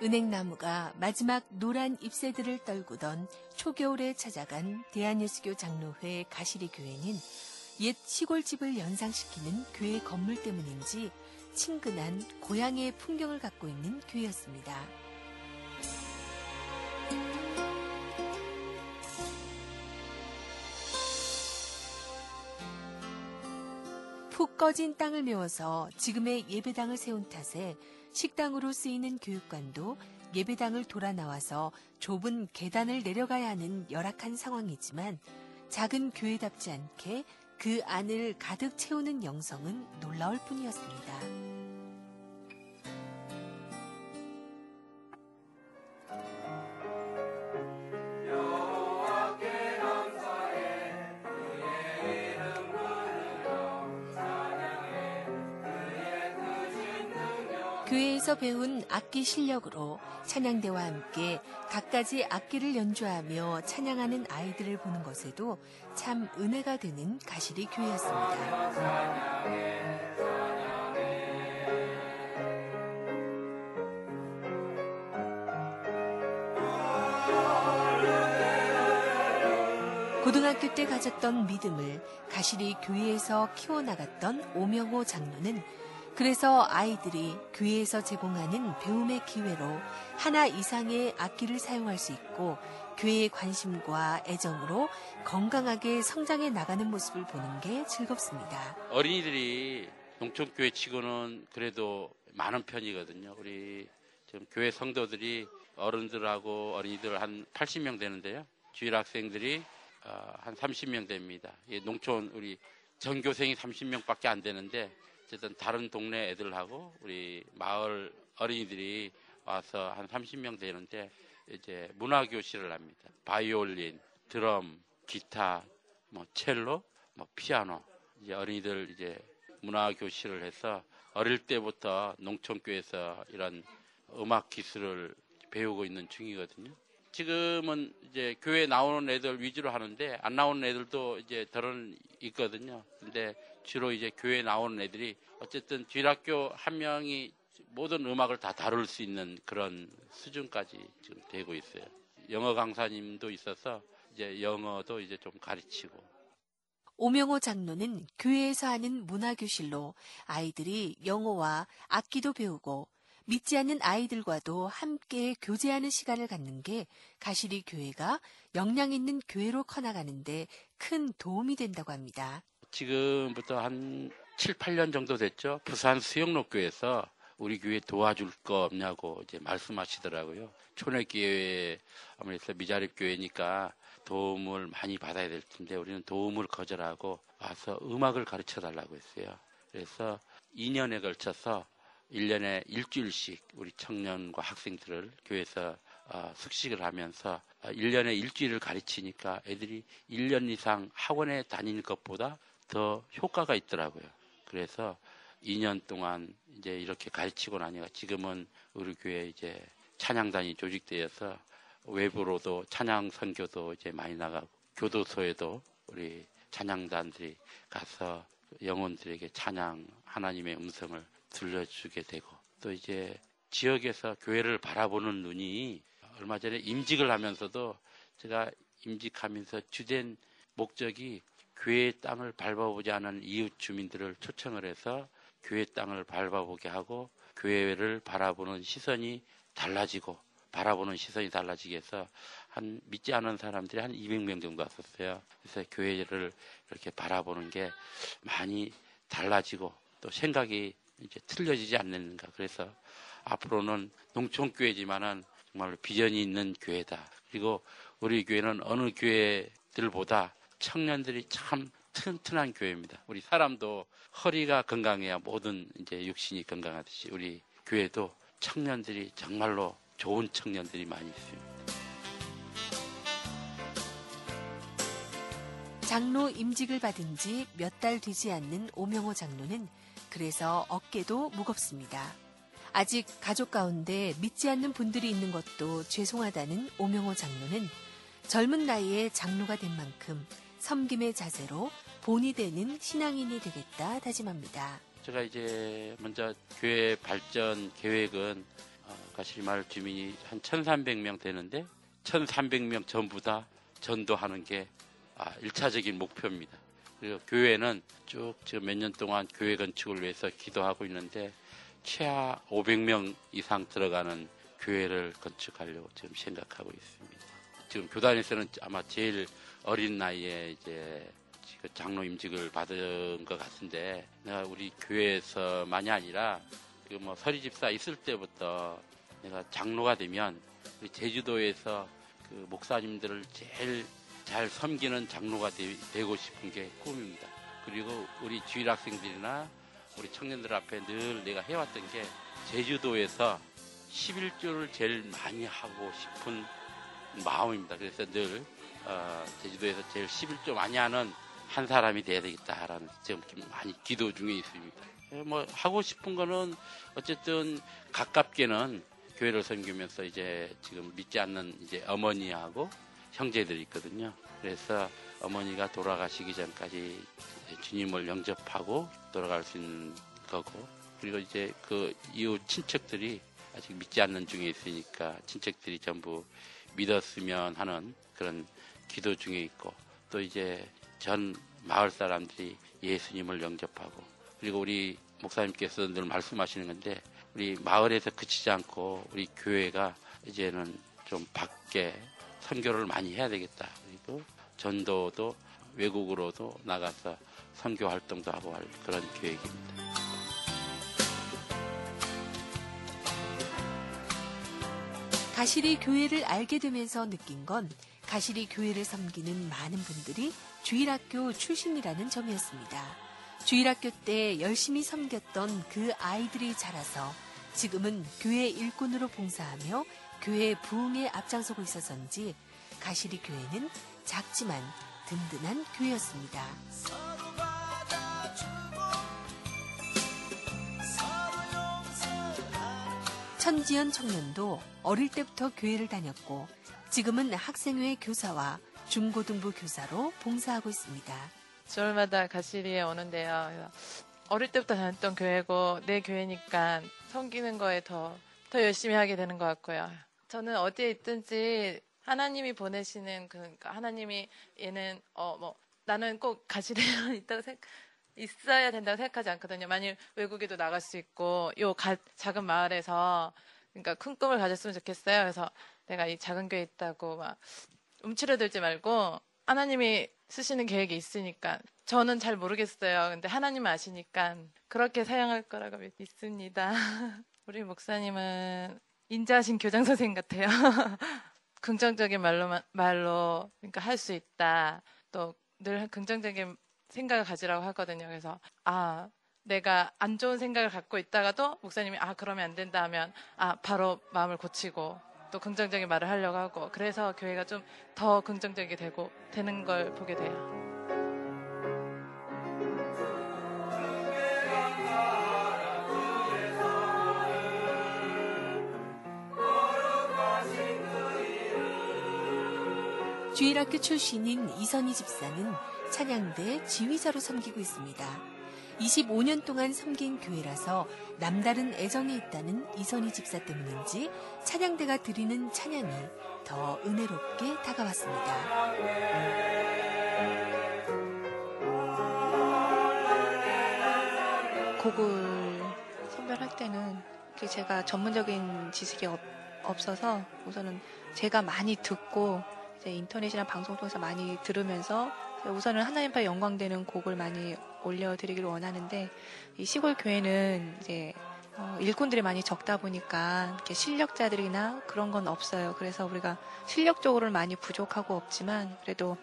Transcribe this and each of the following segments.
은행나무가 마지막 노란 잎새들을 떨구던 초겨울에 찾아간 대한예수교 장로회 가시리 교회는 옛 시골집을 연상시키는 교회 건물 때문인지 친근한 고향의 풍경을 갖고 있는 교회였습니다. 꺼진 땅을 메워서 지금의 예배당을 세운 탓에 식당으로 쓰이는 교육관도 예배당을 돌아 나와서 좁은 계단을 내려가야 하는 열악한 상황이지만 작은 교회답지 않게 그 안을 가득 채우는 영성은 놀라울 뿐이었습니다. 배운 악기 실력으로 찬양대와 함께 갖가지 악기를 연주하며 찬양하는 아이들을 보는 것에도 참 은혜가 되는 가시리 교회였습니다. 고등학교 때 가졌던 믿음을 가시리 교회에서 키워나갔던 오명호 장로는 그래서 아이들이 교회에서 제공하는 배움의 기회로 하나 이상의 악기를 사용할 수 있고 교회의 관심과 애정으로 건강하게 성장해 나가는 모습을 보는 게 즐겁습니다. 어린이들이 농촌교회 치고는 그래도 많은 편이거든요. 우리 지금 교회 성도들이 어른들하고 어린이들 한 80명 되는데요. 주일 학생들이 어, 한 30명 됩니다. 농촌 우리 전교생이 30명밖에 안 되는데 어쨌든 다른 동네 애들하고 우리 마을 어린이들이 와서 한 30명 되는데 이제 문화 교실을 합니다. 바이올린, 드럼, 기타, 뭐 첼로, 뭐 피아노. 이제 어린이들 이제 문화 교실을 해서 어릴 때부터 농촌교에서 이런 음악 기술을 배우고 있는 중이거든요. 지금은 이제 교회 나오는 애들 위주로 하는데 안 나오는 애들도 이제 덜은 있거든요. 근데 주로 이제 교회 나오는 애들이 어쨌든 뒷학교 한 명이 모든 음악을 다 다룰 수 있는 그런 수준까지 지금 되고 있어요. 영어 강사님도 있어서 이제 영어도 이제 좀 가르치고. 오명호 장로는 교회에서 하는 문화교실로 아이들이 영어와 악기도 배우고 믿지 않는 아이들과도 함께 교제하는 시간을 갖는 게 가시리 교회가 역량 있는 교회로 커나가는데 큰 도움이 된다고 합니다. 지금부터 한 7, 8년 정도 됐죠. 부산 수영로교에서 우리 교회 도와줄 거 없냐고 이제 말씀하시더라고요. 촌외교회 아무래도 미자립 교회니까 도움을 많이 받아야 될 텐데 우리는 도움을 거절하고 와서 음악을 가르쳐 달라고 했어요. 그래서 2년에 걸쳐서 1년에 일주일씩 우리 청년과 학생들을 교회에서 어, 숙식을 하면서 1년에 어, 일주일을 가르치니까 애들이 1년 이상 학원에 다니는 것보다 더 효과가 있더라고요. 그래서 2년 동안 이제 이렇게 가르치고 나니까 지금은 우리 교회 이제 찬양단이 조직되어서 외부로도 찬양 선교도 이제 많이 나가고 교도소에도 우리 찬양단들이 가서 영혼들에게 찬양 하나님의 음성을 들려주게 되고 또 이제 지역에서 교회를 바라보는 눈이 얼마 전에 임직을 하면서도 제가 임직하면서 주된 목적이 교회의 땅을 밟아보지 않은 이웃 주민들을 초청을 해서 교회 땅을 밟아보게 하고 교회를 바라보는 시선이 달라지고 바라보는 시선이 달라지게 해서 한 믿지 않은 사람들이 한 200명 정도 왔었어요. 그래서 교회를 이렇게 바라보는 게 많이 달라지고 또 생각이 이제 틀려지지 않는가. 그래서 앞으로는 농촌교회지만은 정말 비전이 있는 교회다. 그리고 우리 교회는 어느 교회들보다 청년들이 참 튼튼한 교회입니다. 우리 사람도 허리가 건강해야 모든 이제 육신이 건강하듯이 우리 교회도 청년들이 정말로 좋은 청년들이 많이 있습니다. 장로 임직을 받은 지 몇 달 되지 않는 오명호 장로는 그래서 어깨도 무겁습니다. 아직 가족 가운데 믿지 않는 분들이 있는 것도 죄송하다는 오명호 장로는 젊은 나이에 장로가 된 만큼 섬김의 자세로 본이 되는 신앙인이 되겠다 다짐합니다. 제가 이제 먼저 교회 발전 계획은 어, 가시리 마을 주민이 한 1,300명 되는데 1,300명 전부 다 전도하는 게 아, 1차적인 목표입니다. 그리고 교회는 쭉 지금 몇 년 동안 교회 건축을 위해서 기도하고 있는데 최하 500명 이상 들어가는 교회를 건축하려고 지금 생각하고 있습니다. 지금 교단에서는 아마 제일 어린 나이에 이제 그 장로 임직을 받은 것 같은데 내가 우리 교회에서만이 아니라 그 뭐 서리 집사 있을 때부터 내가 장로가 되면 제주도에서 그 목사님들을 제일 잘 섬기는 장로가 되, 고 싶은 게 꿈입니다. 그리고 우리 주일 학생들이나 우리 청년들 앞에 늘 내가 해왔던 게 제주도에서 11조를 제일 많이 하고 싶은 마음입니다. 그래서 늘 어, 제주도에서 제일 11조 많이 하는 한 사람이 돼야 되겠다라는 좀 많이 기도 중에 있습니다. 예, 뭐 하고 싶은 거는 어쨌든 가깝게는 교회를 섬기면서 이제 지금 믿지 않는 이제 어머니하고 형제들이 있거든요. 그래서 어머니가 돌아가시기 전까지 주님을 영접하고 돌아갈 수 있는 거고 그리고 이제 그 이후 친척들이 아직 믿지 않는 중에 있으니까 친척들이 전부 믿었으면 하는 그런 기도 중에 있고 또 이제 전 마을 사람들이 예수님을 영접하고 그리고 우리 목사님께서 늘 말씀하시는 건데 우리 마을에서 그치지 않고 우리 교회가 이제는 좀 밖에 선교를 많이 해야 되겠다. 그리고 전도도 외국으로도 나가서 선교 활동도 하고 할 그런 계획입니다. 가시리 교회를 알게 되면서 느낀 건 가시리 교회를 섬기는 많은 분들이 주일학교 출신이라는 점이었습니다. 주일학교 때 열심히 섬겼던 그 아이들이 자라서 지금은 교회 일꾼으로 봉사하며 교회 부흥에 앞장서고 있어서인지 가시리 교회는 작지만 든든한 교회였습니다. 천지연 청년도 어릴 때부터 교회를 다녔고 지금은 학생회 교사와 중고등부 교사로 봉사하고 있습니다. 주말마다 가시리에 오는데요. 어릴 때부터 다녔던 교회고 내 교회니까 섬기는 거에 더, 더 열심히 하게 되는 것 같고요. 저는 어디에 있든지 하나님이 보내시는 그 그러니까 하나님이 얘는 어 뭐 나는 꼭 가시리에 있다고 생각 있어야 된다고 생각하지 않거든요. 만일 외국에도 나갈 수 있고 요 가, 작은 마을에서 그러니까 큰 꿈을 가졌으면 좋겠어요. 그래서 내가 이 작은 교회 있다고 막 움츠러들지 말고 하나님이 쓰시는 계획이 있으니까 저는 잘 모르겠어요. 근데 하나님 아시니까 그렇게 사용할 거라고 믿습니다. 우리 목사님은 인자하신 교장 선생님 같아요. 긍정적인 말로 말로 그러니까 할 수 있다. 또 늘 긍정적인 생각을 가지라고 하거든요. 그래서 아 내가 안 좋은 생각을 갖고 있다가도 목사님이 아 그러면 안 된다 하면 아 바로 마음을 고치고 또 긍정적인 말을 하려고 하고 그래서 교회가 좀 더 긍정적이 되고 되는 걸 보게 돼요. 주일학교 출신인 이선희 집사는 찬양대 지휘자로 섬기고 있습니다. 25년 동안 섬긴 교회라서 남다른 애정이 있다는 이선희 집사 때문인지 찬양대가 드리는 찬양이 더 은혜롭게 다가왔습니다. 곡을 선별할 때는 제가 전문적인 지식이 없, 없어서 우선은 제가 많이 듣고 인터넷이나 방송 통해서 많이 들으면서 우선은 하나님 앞에 영광되는 곡을 많이 올려드리기를 원하는데 이 시골 교회는 이제 어, 일꾼들이 많이 적다 보니까 이렇게 실력자들이나 그런 건 없어요. 그래서 우리가 실력적으로는 많이 부족하고 없지만 그래도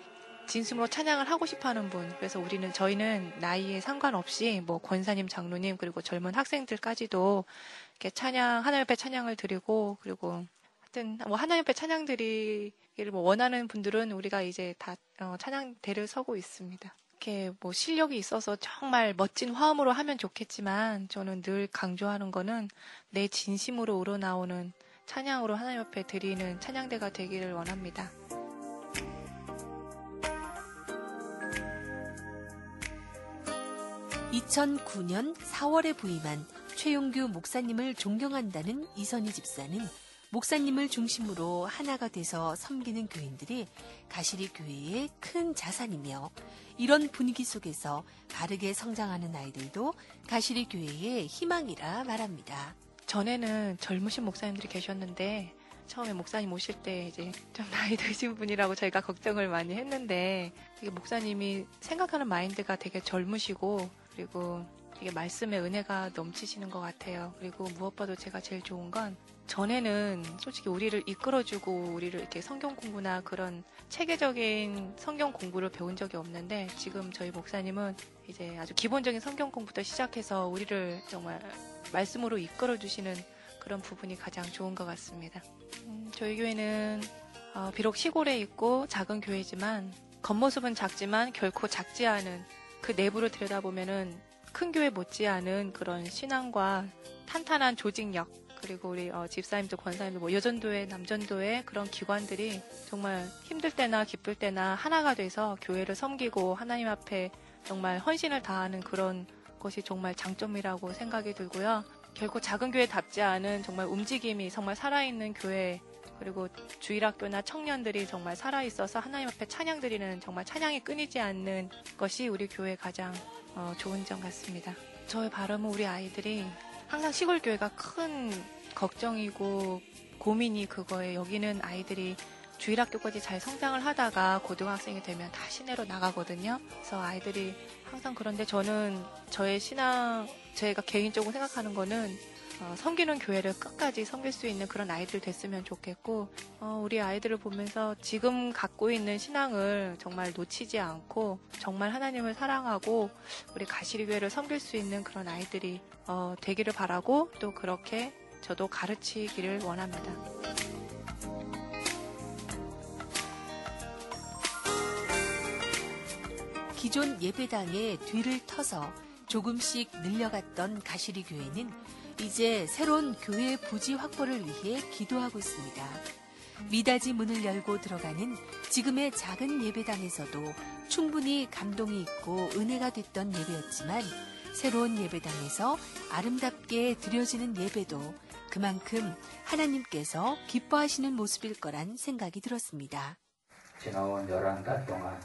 진심으로 찬양을 하고 싶어하는 분. 그래서 우리는 저희는 나이에 상관없이 뭐 권사님, 장로님 그리고 젊은 학생들까지도 이렇게 찬양 하나님 앞에 찬양을 드리고 그리고 하여튼 뭐 하나님 앞에 찬양 드리기를 뭐 원하는 분들은 우리가 이제 다 어, 찬양대를 서고 있습니다. 이렇게 뭐 실력이 있어서 정말 멋진 화음으로 하면 좋겠지만 저는 늘 강조하는 거는 내 진심으로 우러나오는 찬양으로 하나님 앞에 드리는 찬양대가 되기를 원합니다. (2009년 4월에 부임한 최용규 목사님을 존경한다는 이선희 집사는 목사님을 중심으로 하나가 돼서 섬기는 교인들이 가시리 교회의 큰 자산이며 이런 분위기 속에서 바르게 성장하는 아이들도 가시리 교회의 희망이라 말합니다. 전에는 젊으신 목사님들이 계셨는데 처음에 목사님 오실 때 이제 좀 나이 드신 분이라고 저희가 걱정을 많이 했는데 되게 목사님이 생각하는 마인드가 되게 젊으시고 그리고 되게 말씀의 은혜가 넘치시는 것 같아요. 그리고 무엇보다도 제가 제일 좋은 건 전에는 솔직히 우리를 이끌어주고 우리를 이렇게 성경 공부나 그런 체계적인 성경 공부를 배운 적이 없는데 지금 저희 목사님은 이제 아주 기본적인 성경 공부부터 시작해서 우리를 정말 말씀으로 이끌어주시는 그런 부분이 가장 좋은 것 같습니다. 음, 저희 교회는 어, 비록 시골에 있고 작은 교회지만 겉모습은 작지만 결코 작지 않은 그 내부를 들여다보면은 큰 교회 못지않은 그런 신앙과 탄탄한 조직력 그리고 우리 어, 집사님들 권사님들 뭐 여전도회 남전도회 그런 기관들이 정말 힘들 때나 기쁠 때나 하나가 돼서 교회를 섬기고 하나님 앞에 정말 헌신을 다하는 그런 것이 정말 장점이라고 생각이 들고요. 결코 작은 교회답지 않은 정말 움직임이 정말 살아있는 교회 그리고 주일학교나 청년들이 정말 살아있어서 하나님 앞에 찬양 드리는 정말 찬양이 끊이지 않는 것이 우리 교회 가장 어, 좋은 점 같습니다. 저의 바람은 우리 아이들이 항상 시골 교회가 큰 걱정이고 고민이 그거에 여기는 아이들이 주일학교까지 잘 성장을 하다가 고등학생이 되면 다 시내로 나가거든요. 그래서 아이들이 항상 그런데 저는 저의 신앙, 제가 개인적으로 생각하는 거는 어, 섬기는 교회를 끝까지 섬길 수 있는 그런 아이들 됐으면 좋겠고 어, 우리 아이들을 보면서 지금 갖고 있는 신앙을 정말 놓치지 않고 정말 하나님을 사랑하고 우리 가시리 교회를 섬길 수 있는 그런 아이들이 어, 되기를 바라고 또 그렇게 저도 가르치기를 원합니다. 기존 예배당의 뒤를 터서 조금씩 늘려갔던 가시리 교회는 이제 새로운 교회 부지 확보를 위해 기도하고 있습니다. 미닫이 문을 열고 들어가는 지금의 작은 예배당에서도 충분히 감동이 있고 은혜가 됐던 예배였지만 새로운 예배당에서 아름답게 드려지는 예배도 그만큼 하나님께서 기뻐하시는 모습일 거란 생각이 들었습니다. 지나온 11달 동안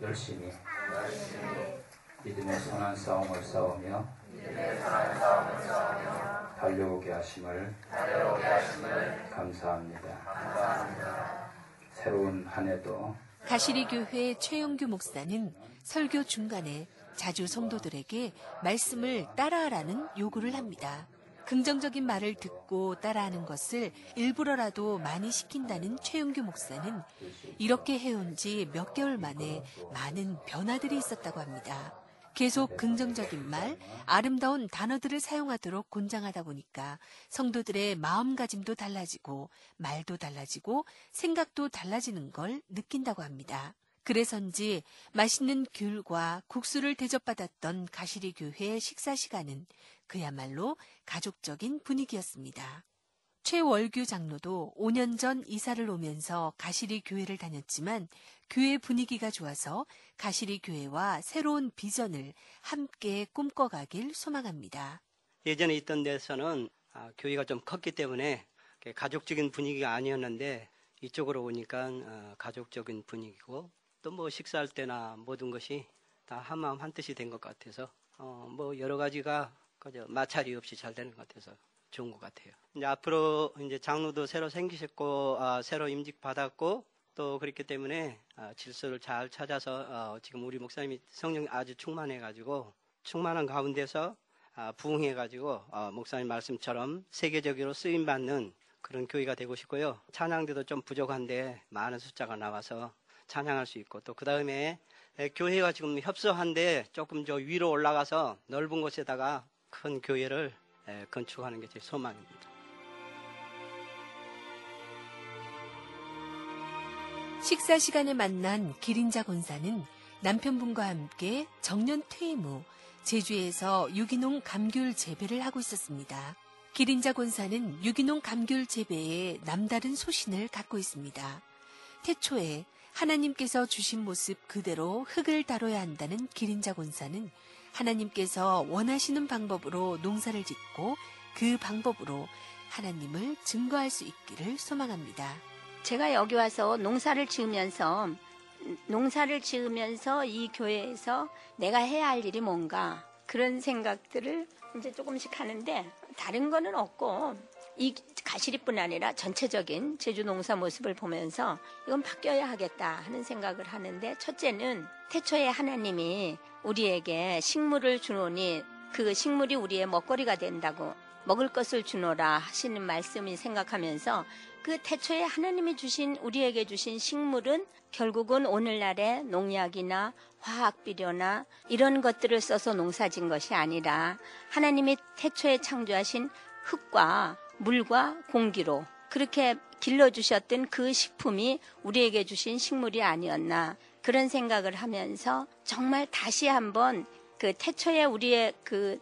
열심히 믿음의 선한 싸움을 싸우며 달려오게 하심을 감사합니다. 새로운 한 해도 가시리 교회 최영규 목사는 설교 중간에 자주 성도들에게 말씀을 따라하라는 요구를 합니다. 긍정적인 말을 듣고 따라하는 것을 일부러라도 많이 시킨다는 최영규 목사는 이렇게 해온 지 몇 개월 만에 많은 변화들이 있었다고 합니다. 계속 긍정적인 말, 아름다운 단어들을 사용하도록 권장하다 보니까 성도들의 마음가짐도 달라지고 말도 달라지고 생각도 달라지는 걸 느낀다고 합니다. 그래서인지 맛있는 귤과 국수를 대접받았던 가시리 교회 식사 시간은 그야말로 가족적인 분위기였습니다. 최월규 장로도 5년 전 이사를 오면서 가시리 교회를 다녔지만 교회 분위기가 좋아서 가시리 교회와 새로운 비전을 함께 꿈꿔가길 소망합니다. 예전에 있던 데서는 아, 교회가 좀 컸기 때문에 가족적인 분위기가 아니었는데 이쪽으로 오니까 어, 가족적인 분위기고 또 뭐 식사할 때나 모든 것이 다 한마음 한뜻이 된 것 같아서 어, 뭐 여러 가지가 그저 마찰이 없이 잘 되는 것 같아서 좋은 것 같아요. 이제 앞으로 이제 장로도 새로 생기셨고 아, 새로 임직 받았고 또 그렇기 때문에 아, 질서를 잘 찾아서 어, 지금 우리 목사님이 성령 아주 충만해 가지고 충만한 가운데서 아, 부흥해 가지고 어, 목사님 말씀처럼 세계적으로 쓰임 받는 그런 교회가 되고 싶고요. 찬양대도 좀 부족한데 많은 숫자가 나와서 찬양할 수 있고 또 그 다음에 교회가 지금 협소한데 조금 저 위로 올라가서 넓은 곳에다가 큰 교회를 건축하는 게 제 소망입니다. 식사 시간에 만난 기린자 권사는 남편분과 함께 정년 퇴임 후 제주에서 유기농 감귤 재배를 하고 있었습니다. 기린자 권사는 유기농 감귤 재배에 남다른 소신을 갖고 있습니다. 태초에 하나님께서 주신 모습 그대로 흙을 다뤄야 한다는 기린자 권사는 하나님께서 원하시는 방법으로 농사를 짓고 그 방법으로 하나님을 증거할 수 있기를 소망합니다. 제가 여기 와서 농사를 지으면서 농사를 지으면서 이 교회에서 내가 해야 할 일이 뭔가 그런 생각들을 이제 조금씩 하는데 다른 거는 없고 이 가시리뿐 아니라 전체적인 제주 농사 모습을 보면서 이건 바뀌어야 하겠다 하는 생각을 하는데 첫째는 태초에 하나님이 우리에게 식물을 주노니 그 식물이 우리의 먹거리가 된다고 먹을 것을 주노라 하시는 말씀이 생각하면서 그 태초에 하나님이 주신 우리에게 주신 식물은 결국은 오늘날의 농약이나 화학 비료나 이런 것들을 써서 농사진 것이 아니라 하나님이 태초에 창조하신 흙과 물과 공기로 그렇게 길러주셨던 그 식품이 우리에게 주신 식물이 아니었나 그런 생각을 하면서 정말 다시 한번 그 태초에 우리의 그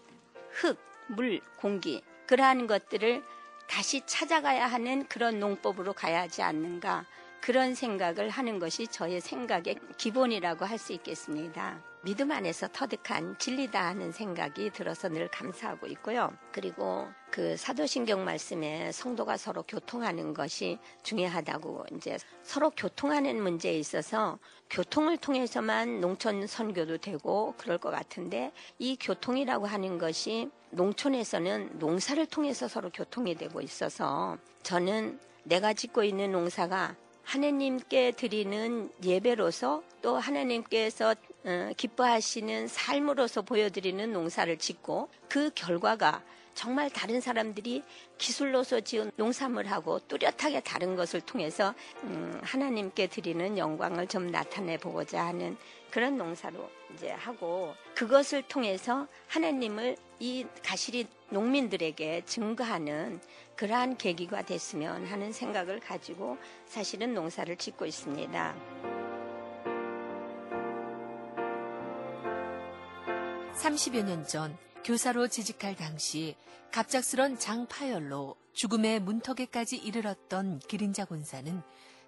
흙, 물, 공기 그러한 것들을 다시 찾아가야 하는 그런 농법으로 가야 하지 않는가 그런 생각을 하는 것이 저의 생각의 기본이라고 할 수 있겠습니다. 믿음 안에서 터득한 진리다 하는 생각이 들어서 늘 감사하고 있고요. 그리고 그 사도신경 말씀에 성도가 서로 교통하는 것이 중요하다고 이제 서로 교통하는 문제에 있어서 교통을 통해서만 농촌 선교도 되고 그럴 것 같은데 이 교통이라고 하는 것이 농촌에서는 농사를 통해서 서로 교통이 되고 있어서 저는 내가 짓고 있는 농사가 하나님께 드리는 예배로서 또 하나님께서 어, 기뻐하시는 삶으로서 보여드리는 농사를 짓고 그 결과가 정말 다른 사람들이 기술로서 지은 농산물하고 뚜렷하게 다른 것을 통해서 음, 하나님께 드리는 영광을 좀 나타내 보고자 하는 그런 농사로 이제 하고 그것을 통해서 하나님을 이 가시리 농민들에게 증거하는 그러한 계기가 됐으면 하는 생각을 가지고 사실은 농사를 짓고 있습니다. 30여 년 전 교사로 재직할 당시 갑작스런 장파열로 죽음의 문턱에까지 이르렀던 기린자 군사는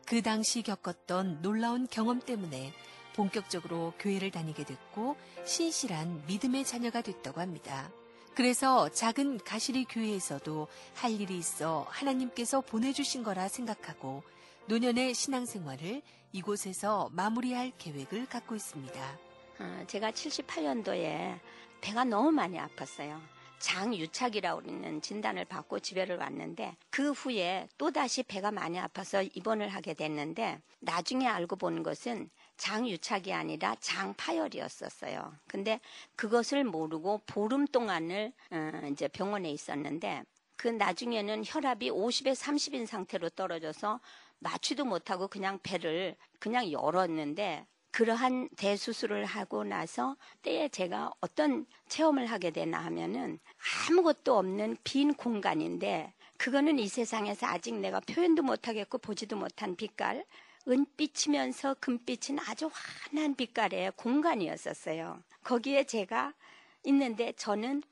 그 당시 겪었던 놀라운 경험 때문에 본격적으로 교회를 다니게 됐고 신실한 믿음의 자녀가 됐다고 합니다. 그래서 작은 가시리 교회에서도 할 일이 있어 하나님께서 보내주신 거라 생각하고 노년의 신앙생활을 이곳에서 마무리할 계획을 갖고 있습니다. 어, 제가 78년도에 배가 너무 많이 아팠어요. 장유착이라고 하는 진단을 받고 집에를 왔는데 그 후에 또다시 배가 많이 아파서 입원을 하게 됐는데 나중에 알고 본 것은 장유착이 아니라 장파열이었었어요. 근데 그것을 모르고 보름 동안을 어, 이제 병원에 있었는데 그 나중에는 혈압이 50에 30인 상태로 떨어져서 마취도 못하고 그냥 배를 그냥 열었는데 그러한 대수술을 하고 나서 때에 제가 어떤 체험을 하게 되나 하면은 아무것도 없는 빈 공간인데 그거는 이 세상에서 아직 내가 표현도 못하겠고 보지도 못한 빛깔 은빛이면서 금빛인 아주 환한 빛깔의 공간이었었어요. 거기에 제가 있는데 저는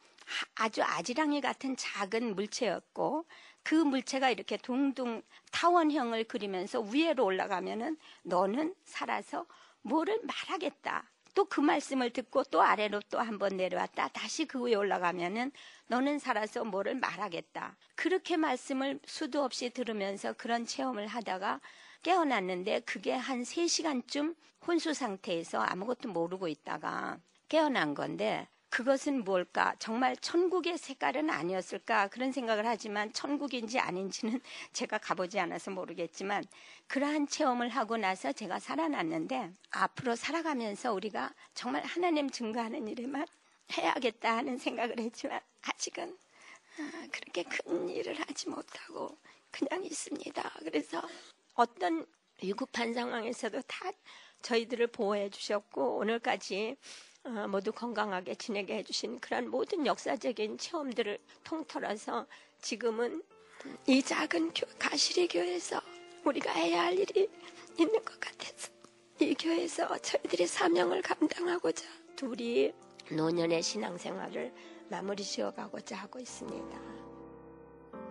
아주 아지랑이 같은 작은 물체였고 그 물체가 이렇게 둥둥 타원형을 그리면서 위로 올라가면은 너는 살아서 뭐를 말하겠다. 또 그 말씀을 듣고 또 아래로 또 한 번 내려왔다. 다시 그 위에 올라가면은 너는 살아서 뭐를 말하겠다. 그렇게 말씀을 수도 없이 들으면서 그런 체험을 하다가 깨어났는데 그게 한 3시간쯤 혼수 상태에서 아무것도 모르고 있다가 깨어난 건데 그것은 뭘까? 정말 천국의 색깔은 아니었을까? 그런 생각을 하지만 천국인지 아닌지는 제가 가보지 않아서 모르겠지만 그러한 체험을 하고 나서 제가 살아났는데 앞으로 살아가면서 우리가 정말 하나님 증거하는 일에만 해야겠다 하는 생각을 했지만 아직은 아, 그렇게 큰 일을 하지 못하고 그냥 있습니다. 그래서 어떤 위급한 상황에서도 다 저희들을 보호해 주셨고 오늘까지 어, 모두 건강하게 지내게 해주신 그런 모든 역사적인 체험들을 통틀어서 지금은 이 작은 교, 가시리 교회에서 우리가 해야 할 일이 있는 것 같아서 이 교회에서 저희들이 사명을 감당하고자 둘이 노년의 신앙생활을 마무리 지어가고자 하고 있습니다.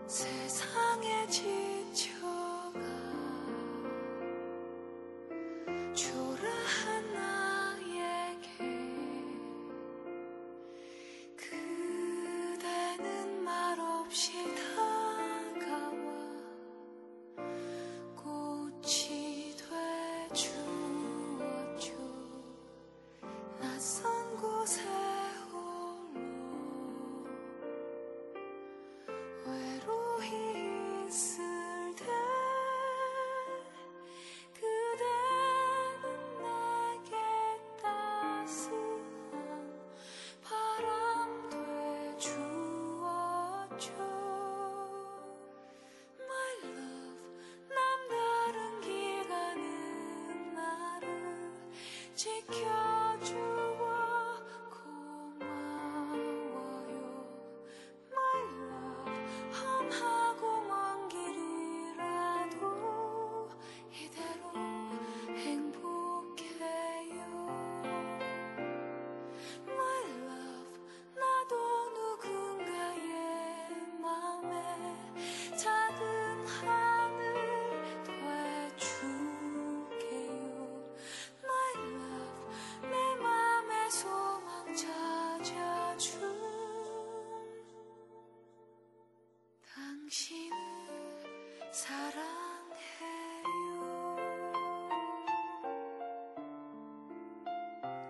세상에 지쳐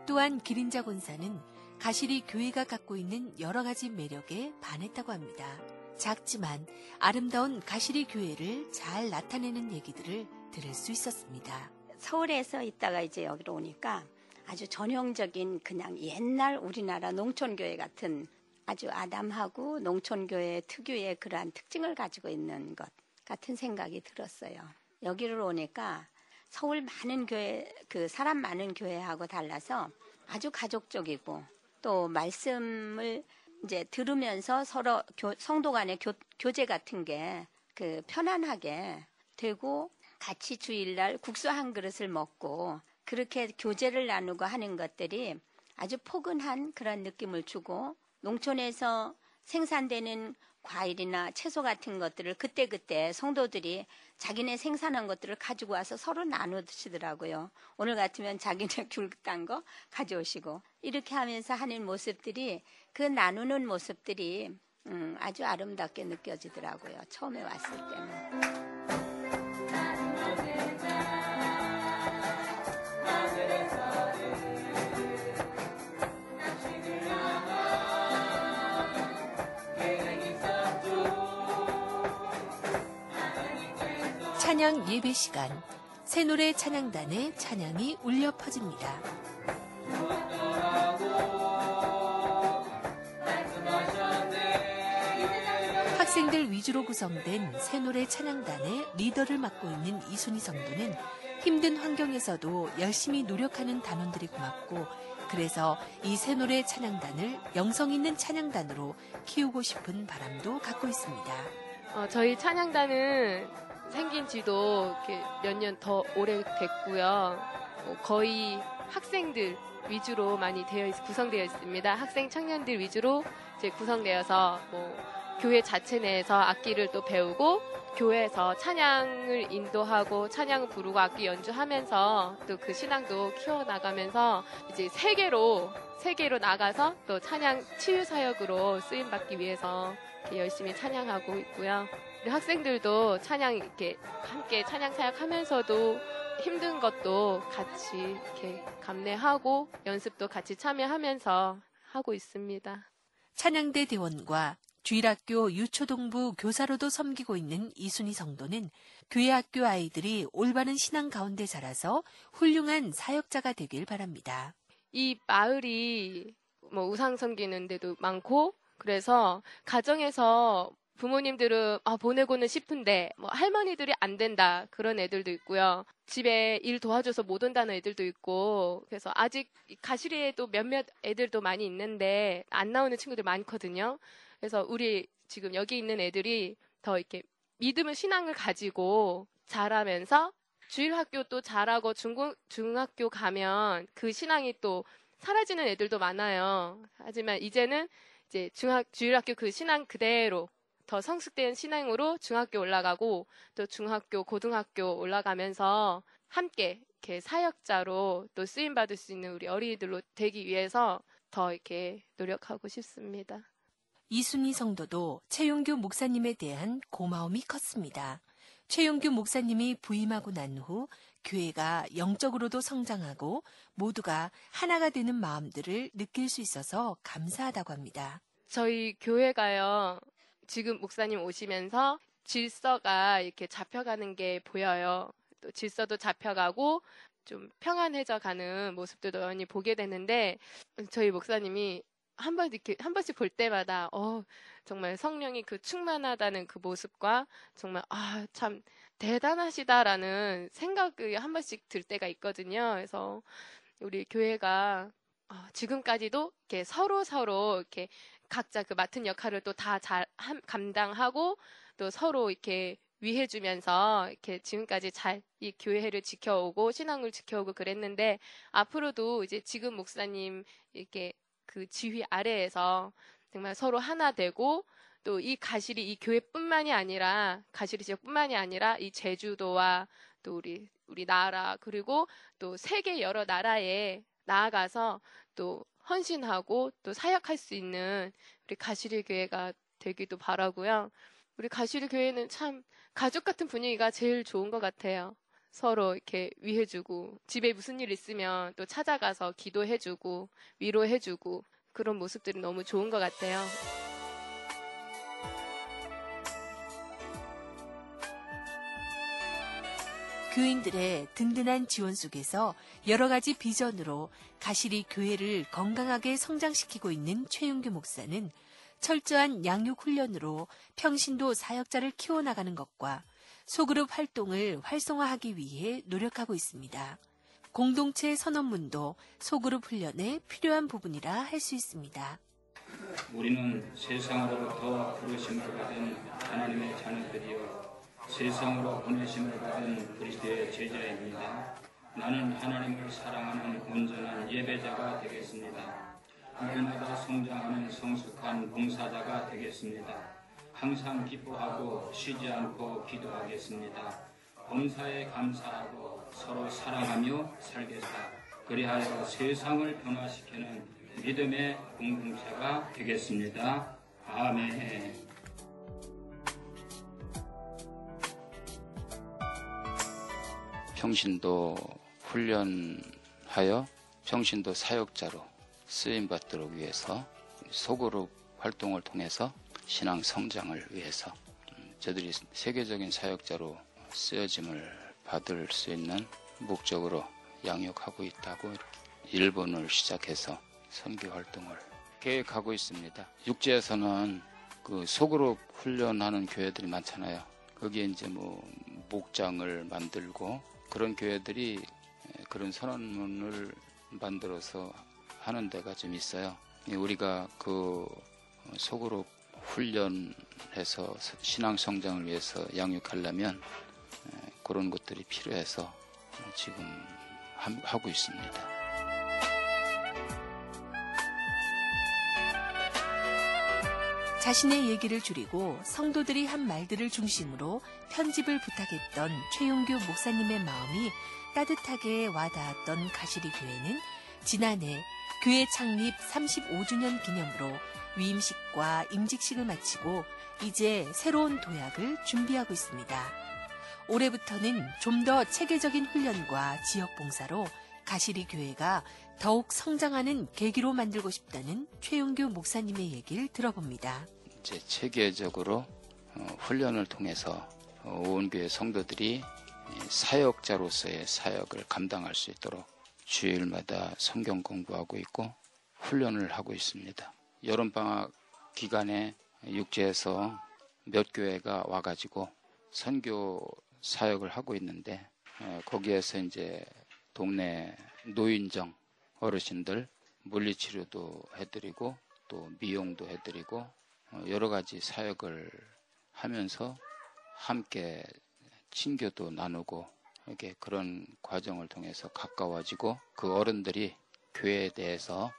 또한 기린자 권사는 가시리 교회가 갖고 있는 여러 가지 매력에 반했다고 합니다. 작지만 아름다운 가시리 교회를 잘 나타내는 얘기들을 들을 수 있었습니다. 서울에서 있다가 이제 여기로 오니까 아주 전형적인 그냥 옛날 우리나라 농촌교회 같은 아주 아담하고 농촌교회 특유의 그러한 특징을 가지고 있는 것 같은 생각이 들었어요. 여기를 오니까 서울 많은 교회, 그 사람 많은 교회하고 달라서 아주 가족적이고 또 말씀을 이제 들으면서 서로 교, 성도 간의 교, 교제 같은 게 그 편안하게 되고 같이 주일날 국수 한 그릇을 먹고 그렇게 교제를 나누고 하는 것들이 아주 포근한 그런 느낌을 주고 농촌에서 생산되는 과일이나 채소 같은 것들을 그때그때 성도들이 자기네 생산한 것들을 가지고 와서 서로 나누시더라고요. 오늘 같으면 자기네 귤 딴 거 가져오시고 이렇게 하면서 하는 모습들이 그 나누는 모습들이 음, 아주 아름답게 느껴지더라고요. 처음에 왔을 때는. 찬양 예배 시간 새노래 찬양단의 찬양이 울려 퍼집니다. 학생들 위주로 구성된 새노래 찬양단의 리더를 맡고 있는 이순희 성도는 힘든 환경에서도 열심히 노력하는 단원들이 고맙고 그래서 이 새노래 찬양단을 영성 있는 찬양단으로 키우고 싶은 바람도 갖고 있습니다. 어, 저희 찬양단은 생긴 지도 몇 년 더 오래 됐고요. 어, 거의 학생들 위주로 많이 되어 있, 구성되어 있습니다. 학생 청년들 위주로 이제 구성되어서 뭐 교회 자체 내에서 악기를 또 배우고 교회에서 찬양을 인도하고 찬양 부르고 악기 연주하면서 또 그 신앙도 키워나가면서 이제 세계로 세계로 나가서 또 찬양 치유 사역으로 쓰임 받기 위해서 열심히 찬양하고 있고요. 우리 학생들도 찬양 이렇게 함께 찬양 사역하면서도 힘든 것도 같이 이렇게 감내하고 연습도 같이 참여하면서 하고 있습니다. 찬양대 대원과 주일학교 유초동부 교사로도 섬기고 있는 이순희 성도는 교회 학교 아이들이 올바른 신앙 가운데 자라서 훌륭한 사역자가 되길 바랍니다. 이 마을이 뭐 우상 섬기는 데도 많고 그래서 가정에서 부모님들은 아, 보내고는 싶은데 뭐 할머니들이 안 된다 그런 애들도 있고요. 집에 일 도와줘서 못 온다는 애들도 있고 그래서 아직 가시리에도 몇몇 애들도 많이 있는데 안 나오는 친구들 많거든요. 그래서 우리 지금 여기 있는 애들이 더 이렇게 믿음을 신앙을 가지고 자라면서 주일 학교 또 잘하고 중고, 중학교 가면 그 신앙이 또 사라지는 애들도 많아요. 하지만 이제는 이제 중학 주일 학교 그 신앙 그대로 더 성숙된 신앙으로 중학교 올라가고 또 중학교, 고등학교 올라가면서 함께 이렇게 사역자로 또 쓰임 받을 수 있는 우리 어린이들로 되기 위해서 더 이렇게 노력하고 싶습니다. 이순희 성도도 최용규 목사님에 대한 고마움이 컸습니다. 최용규 목사님이 부임하고 난 후 교회가 영적으로도 성장하고 모두가 하나가 되는 마음들을 느낄 수 있어서 감사하다고 합니다. 저희 교회가요. 지금 목사님 오시면서 질서가 이렇게 잡혀가는 게 보여요. 또 질서도 잡혀가고 좀 평안해져 가는 모습도 많이 보게 되는데 저희 목사님이 한 번 이렇게 한 번씩 볼 때마다 어 정말 성령이 그 충만하다는 그 모습과 정말 아 참 대단하시다라는 생각이 한 번씩 들 때가 있거든요. 그래서 우리 교회가 어, 지금까지도 이렇게 서로 서로 이렇게 각자 그 맡은 역할을 또 다 잘 감당하고 또 서로 이렇게 위해주면서 이렇게 지금까지 잘 이 교회를 지켜오고 신앙을 지켜오고 그랬는데 앞으로도 이제 지금 목사님 이렇게 그 지휘 아래에서 정말 서로 하나 되고 또 이 가실이 이 교회뿐만이 아니라 가실이 지역뿐만이 아니라 이 제주도와 또 우리 우리 나라 그리고 또 세계 여러 나라에 나아가서 또 헌신하고 또 사역할 수 있는 우리 가시리 교회가 되기도 바라고요. 우리 가시리 교회는 참 가족 같은 분위기가 제일 좋은 것 같아요. 서로 이렇게 위해주고 집에 무슨 일 있으면 또 찾아가서 기도해주고 위로해주고 그런 모습들이 너무 좋은 것 같아요. 교인들의 든든한 지원 속에서 여러 가지 비전으로 가시리 교회를 건강하게 성장시키고 있는 최윤규 목사는 철저한 양육 훈련으로 평신도 사역자를 키워나가는 것과 소그룹 활동을 활성화하기 위해 노력하고 있습니다. 공동체 선언문도 소그룹 훈련에 필요한 부분이라 할 수 있습니다. 우리는 세상으로부터 부르심을 받은 하나님의 자녀들이요 세상으로 보내심을 받은 그리스도의 제자입니다. 나는 하나님을 사랑하는 온전한 예배자가 되겠습니다. 날마다 성장하는 성숙한 봉사자가 되겠습니다. 항상 기뻐하고 쉬지 않고 기도하겠습니다. 범사에 감사하고 서로 사랑하며 살겠다. 그리하여 세상을 변화시키는 믿음의 공동체가 되겠습니다. 아멘. 평신도 훈련하여 평신도 사역자로 쓰임 받도록 위해서 소그룹 활동을 통해서 신앙 성장을 위해서 음, 저들이 세계적인 사역자로 쓰여짐을 받을 수 있는 목적으로 양육하고 있다고 일본을 시작해서 선교 활동을 계획하고 있습니다. 육지에서는 그 소그룹 훈련하는 교회들이 많잖아요. 거기에 이제 뭐 목장을 만들고 그런 교회들이 그런 선언문을 만들어서 하는 데가 좀 있어요. 우리가 그 속으로 훈련해서 신앙 성장을 위해서 양육하려면 그런 것들이 필요해서 지금 하고 있습니다. 자신의 얘기를 줄이고 성도들이 한 말들을 중심으로 편집을 부탁했던 최용규 목사님의 마음이 따뜻하게 와닿았던 가시리 교회는 지난해 교회 창립 35주년 기념으로 위임식과 임직식을 마치고 이제 새로운 도약을 준비하고 있습니다. 올해부터는 좀 더 체계적인 훈련과 지역 봉사로 가시리 교회가 더욱 성장하는 계기로 만들고 싶다는 최용규 목사님의 얘기를 들어봅니다. 이제 체계적으로 어, 훈련을 통해서 어, 온 교회 성도들이 사역자로서의 사역을 감당할 수 있도록 주일마다 성경 공부하고 있고 훈련을 하고 있습니다. 여름방학 기간에 육지에서 몇 교회가 와가지고 선교 사역을 하고 있는데 거기에서 이제 동네 노인정 어르신들 물리치료도 해드리고 또 미용도 해드리고 어, 여러 가지 사역을 하면서 함께 친교도 나누고 이렇게 그런 과정을 통해서 가까워지고 그 어른들이 교회에 대해서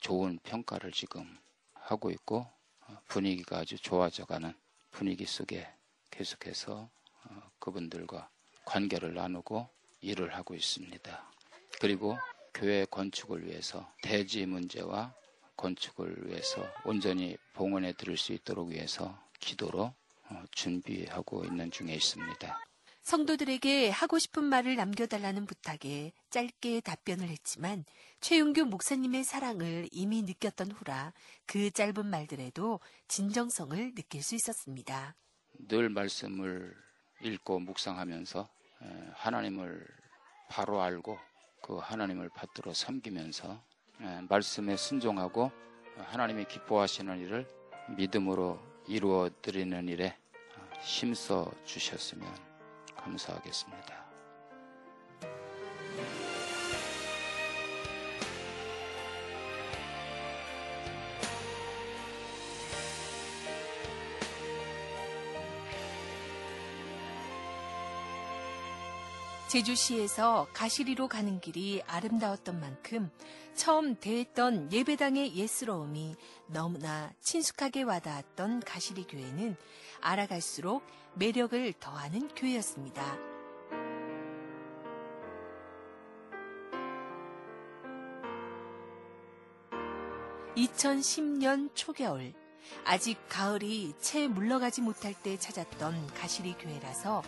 좋은 평가를 지금 하고 있고 어, 분위기가 아주 좋아져가는 분위기 속에 계속해서 어, 그분들과 관계를 나누고 일을 하고 있습니다. 그리고 교회 건축을 위해서 대지 문제와 건축을 위해서 온전히 봉헌에 들을 수 있도록 위해서 기도로 어, 준비하고 있는 중에 있습니다. 성도들에게 하고 싶은 말을 남겨달라는 부탁에 짧게 답변을 했지만 최윤규 목사님의 사랑을 이미 느꼈던 후라 그 짧은 말들에도 진정성을 느낄 수 있었습니다. 늘 말씀을 읽고 묵상하면서 하나님을 바로 알고 그 하나님을 받들어 섬기면서 말씀에 순종하고 하나님이 기뻐하시는 일을 믿음으로 이루어 드리는 일에 힘써 주셨으면 감사하겠습니다. 제주시에서 가시리로 가는 길이 아름다웠던 만큼 처음 대했던 예배당의 예스러움이 너무나 친숙하게 와닿았던 가시리 교회는 알아갈수록 매력을 더하는 교회였습니다. (2010년) 초겨울 아직 가을이 채 물러가지 못할 때 찾았던 가시리 교회라서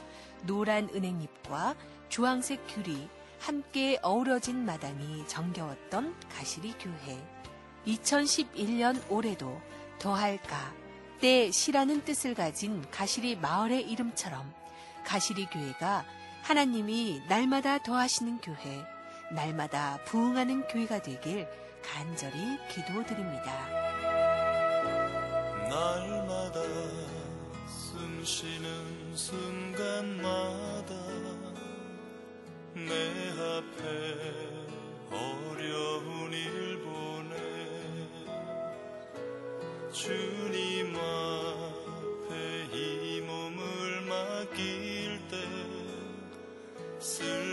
노란 은행잎과 주황색 귤이 함께 어우러진 마당이 정겨웠던 가시리 교회. 2011년 올해도 더할까 때 시라는 뜻을 가진 가시리 마을의 이름처럼 가시리 교회가 하나님이 날마다 더하시는 교회, 날마다 부흥하는 교회가 되길 간절히 기도드립니다. 날마다 숨 쉬는 순간마다 내 앞에 어려운 일 보내. 주님 앞에 이 몸을 맡길 때슬